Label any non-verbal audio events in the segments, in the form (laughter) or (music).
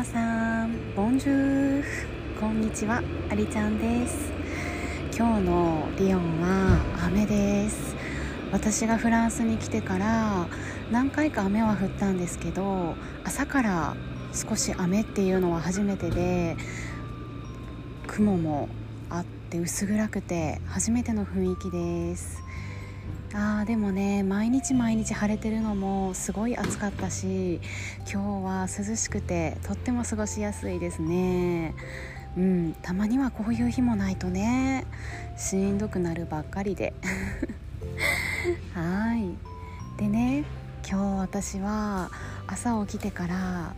皆さんボンジューこんにちはありちゃんです。今日のリヨンは雨です。私がフランスに来てから何回か雨は降ったんですけど朝から少し雨っていうのは初めてで雲もあって薄暗くて初めての雰囲気です。あーでもね毎日毎日晴れてるのもすごい暑かったし今日は涼しくてとっても過ごしやすいですね。うんたまにはこういう日もないとねしんどくなるばっかりで。(laughs) はい。でね今日私は朝起きてから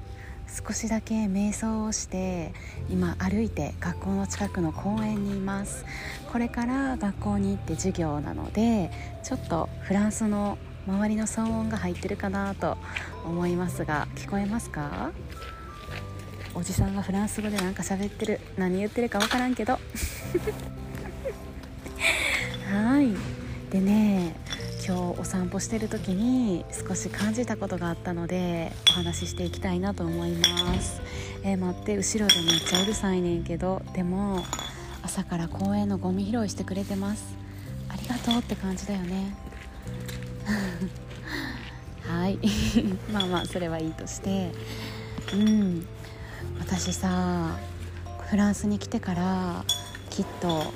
少しだけ瞑想をして今歩いて学校の近くの公園にいます。これから学校に行って授業なのでちょっとフランスの周りの騒音が入ってるかなと思いますが聞こえますか？おじさんがフランス語でなんか喋ってる。何言ってるか分からんけど。(laughs) はい。でね今日お散歩してる時に少し感じたことがあったのでお話ししていきたいなと思います。えー、待って後ろでめっちゃうるさいねんけどでも朝から公園のゴミ拾いしてくれてます。ありがとうって感じだよね。(laughs) はい。(laughs) まあまあそれはいいとして。うん。私さフランスに来てからきっと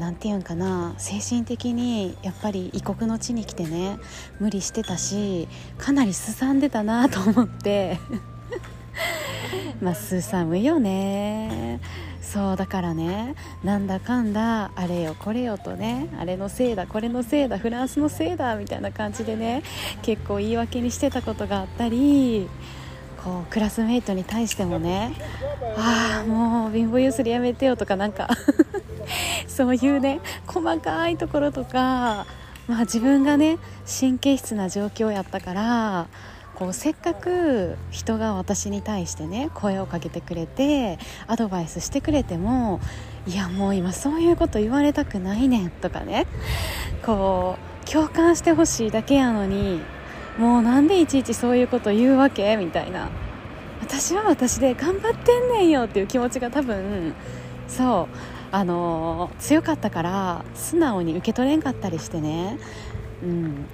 何て言うんかな精神的にやっぱり異国の地に来てね無理してたしかなりすさんでたなと思って。(laughs) まあすさむよね。そうだからねなんだかんだあれよこれよとねあれのせいだこれのせいだフランスのせいだみたいな感じでね結構言い訳にしてたことがあったりこうクラスメイトに対してもねああもう貧乏ゆすりやめてよとかなんか。(laughs) そういうね細かいところとか、まあ、自分がね神経質な状況やったからこうせっかく人が私に対してね声をかけてくれてアドバイスしてくれてもいやもう今そういうこと言われたくないねんとかねこう共感してほしいだけやのにもうなんでいちいちそういうこと言うわけ？みたいな。私は私で頑張ってんねんよっていう気持ちが多分そう。あの強かったから素直に受け取れんかったりしてね、うん、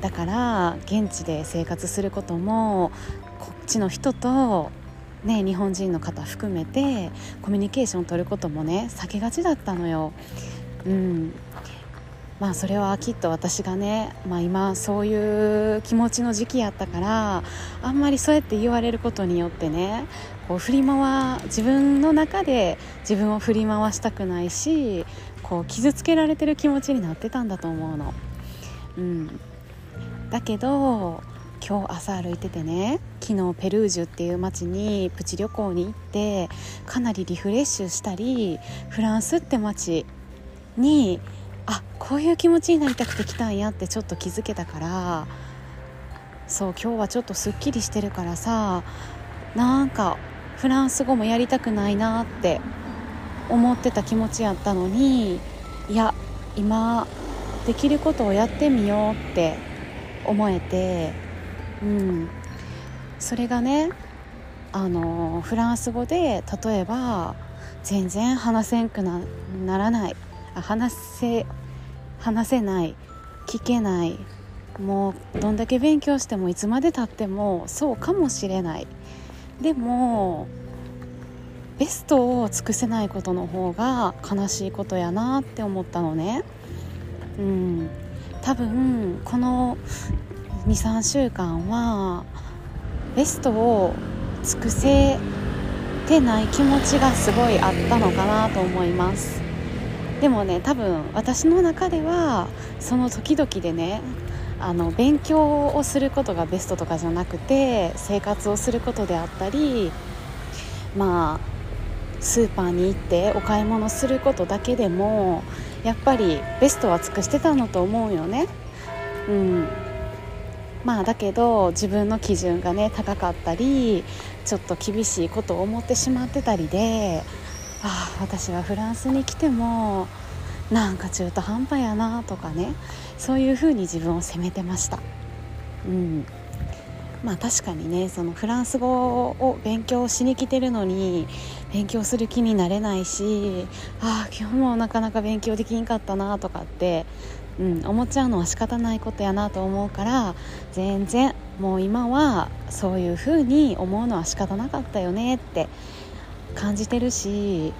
だから現地で生活することもこっちの人とね、日本人の方含めてコミュニケーションを取ることもね避けがちだったのよ。うん。まあそれはきっと私がね、まあ、今そういう気持ちの時期やったからあんまりそうやって言われることによってねこう振り回自分の中で自分を振り回したくないしこう傷つけられてる気持ちになってたんだと思うの。うん、だけど今日朝歩いててね昨日ペルージュっていう街にプチ旅行に行ってかなりリフレッシュしたりフランスって街にあこういう気持ちになりたくて来たんやってちょっと気づけたからそう今日はちょっとすっきりしてるからさなんかフランス語もやりたくないなって思ってた気持ちやったのにいや今できることをやってみようって思えてうん。それがねあのフランス語で例えば全然話せんくなならない。話せ話せない聞けないもうどんだけ勉強してもいつまでたってもそうかもしれない。でもベストを尽くせないことの方が悲しいことやなって思ったのね。うん。多分この23週間はベストを尽くせてない気持ちがすごいあったのかなと思います。でもね多分私の中ではその時々でねあの勉強をすることがベストとかじゃなくて生活をすることであったりまあスーパーに行ってお買い物することだけでもやっぱりベストは尽くしてたのと思うよね。うんまあだけど自分の基準がね高かったりちょっと厳しいことを思ってしまってたりでああ私はフランスに来てもなんか中途半端やなとかね。そういうふうに自分を責めてました、うん、まあ確かにねそのフランス語を勉強しに来てるのに勉強する気になれないしああ今日もなかなか勉強できんかったなとかって、うん、思っちゃうのは仕方ないことやなと思うから全然もう今はそういうふうに思うのは仕方なかったよねって感じてるし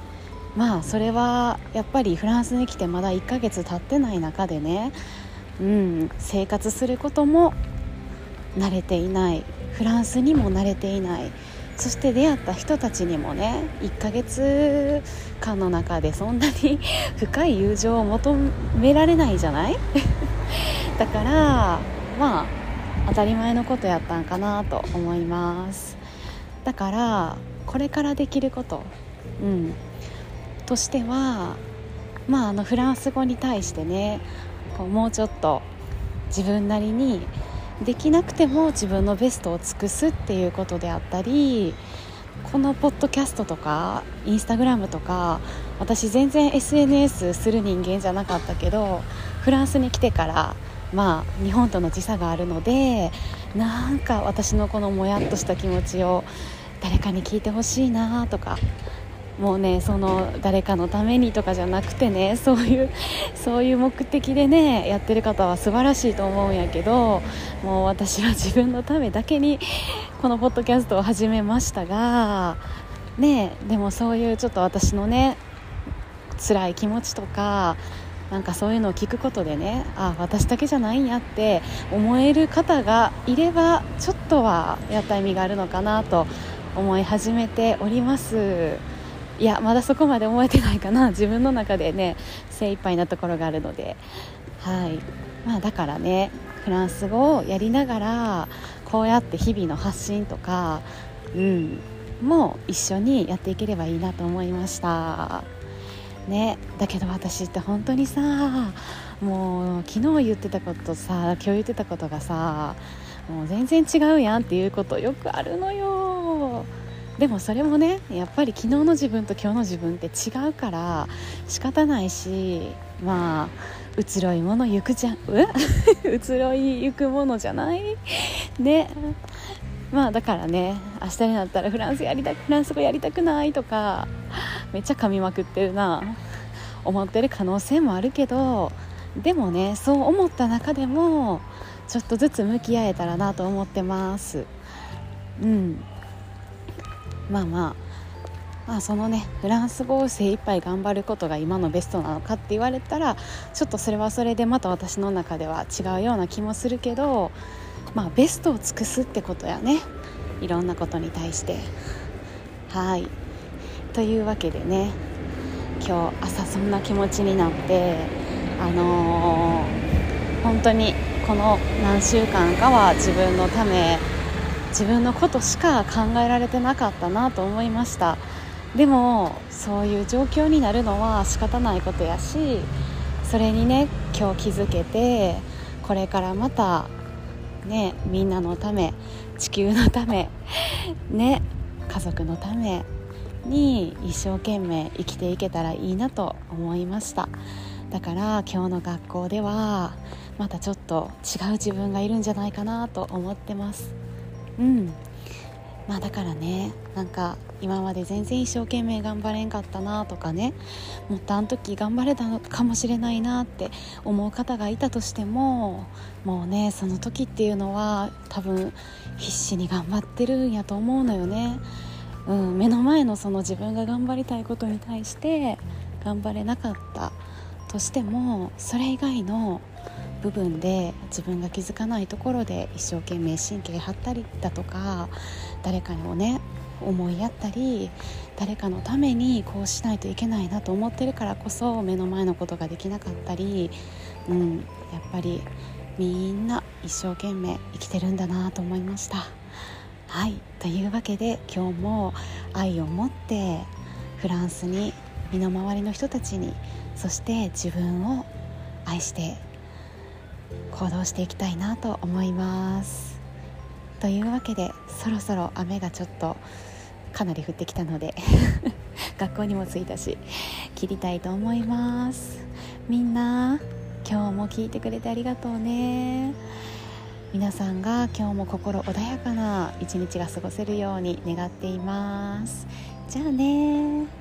まあそれはやっぱりフランスに来てまだ1ヶ月経ってない中でね、うん、生活することも慣れていない。フランスにも慣れていない。そして出会った人たちにもね1ヶ月間の中でそんなに (laughs) 深い友情を求められないじゃない？(laughs) だからまあ当たり前のことやったんかなと思います。だからこれからできること、うん、としてはまああのフランス語に対してねこうもうちょっと自分なりにできなくても自分のベストを尽くすっていうことであったりこのポッドキャストとかインスタグラムとか私全然 SNS する人間じゃなかったけどフランスに来てからまあ日本との時差があるのでなんか私のこのもやっとした気持ちを誰かに聞いてほしいなとかもうねその誰かのためにとかじゃなくてね (laughs) そういうそういう目的でねやってる方は素晴らしいと思うんやけどもう私は自分のためだけにこのポッドキャストを始めましたがねでもそういうちょっと私のね辛い気持ちとかなんかそういうのを聞くことでねあ私だけじゃないんやって思える方がいればちょっとはやった意味があるのかなと思い始めております。いやまだそこまで思えてないかな。(laughs) 自分の中でね精一杯なところがあるので。はい。まあだからねフランス語をやりながらこうやって日々の発信とかうん。も一緒にやっていければいいなと思いました。ね。だけど私って本当にさもう昨日言ってたことさ今日言ってたことがさもう全然違うやんっていうことよくあるのよ。でもそれもねやっぱり昨日の自分と今日の自分って違うから仕方ないしまあ移ろいもの行くじゃん。移 (laughs) ろい行くものじゃない？ね。まあだからね明日になったらフランスやりたフランス語やりたくないとかめっちゃ噛みまくってるな。思ってる可能性もあるけどでもねそう思った中でもちょっとずつ向き合えたらなと思ってます。うん。まあまあまあ、そのねフランス語を精一杯頑張ることが今のベストなのかって言われたらちょっとそれはそれでまた私の中では違うような気もするけど、まあ、ベストを尽くすってことやねいろんなことに対して。はいというわけでね今日朝そんな気持ちになってあのー、本当にこの何週間かは自分のため自分のことしか考えられてなかったなと思いました。でもそういう状況になるのは仕方ないことやしそれにね今日気づけてこれからまたねみんなのため地球のためね家族のために一生懸命生きていけたらいいなと思いました。だから今日の学校ではまたちょっと違う自分がいるんじゃないかなと思ってます。うん。まあだからねなんか今まで全然一生懸命頑張れんかったなとかねもっとあの時頑張れたのかもしれないなって思う方がいたとしてももうねその時っていうのは多分必死に頑張ってるんやと思うのよね、うん、目の前のその自分が頑張りたいことに対して頑張れなかったとしてもそれ以外の部分で自分が気づかないところで一生懸命神経張ったりだとか誰かをね思いやったり誰かのためにこうしないといけないなと思ってるからこそ目の前のことができなかったり、うん、やっぱりみんな一生懸命生きてるんだなと思いました。はいというわけで今日も愛を持ってフランスに身の回りの人たちにそして自分を愛して行動していきたいなと思います。というわけでそろそろ雨がちょっとかなり降ってきたので (laughs) 学校にも着いたし切りたいと思います。みんな今日も聞いてくれてありがとうね。皆さんが今日も心穏やかな一日が過ごせるように願っています。じゃあね。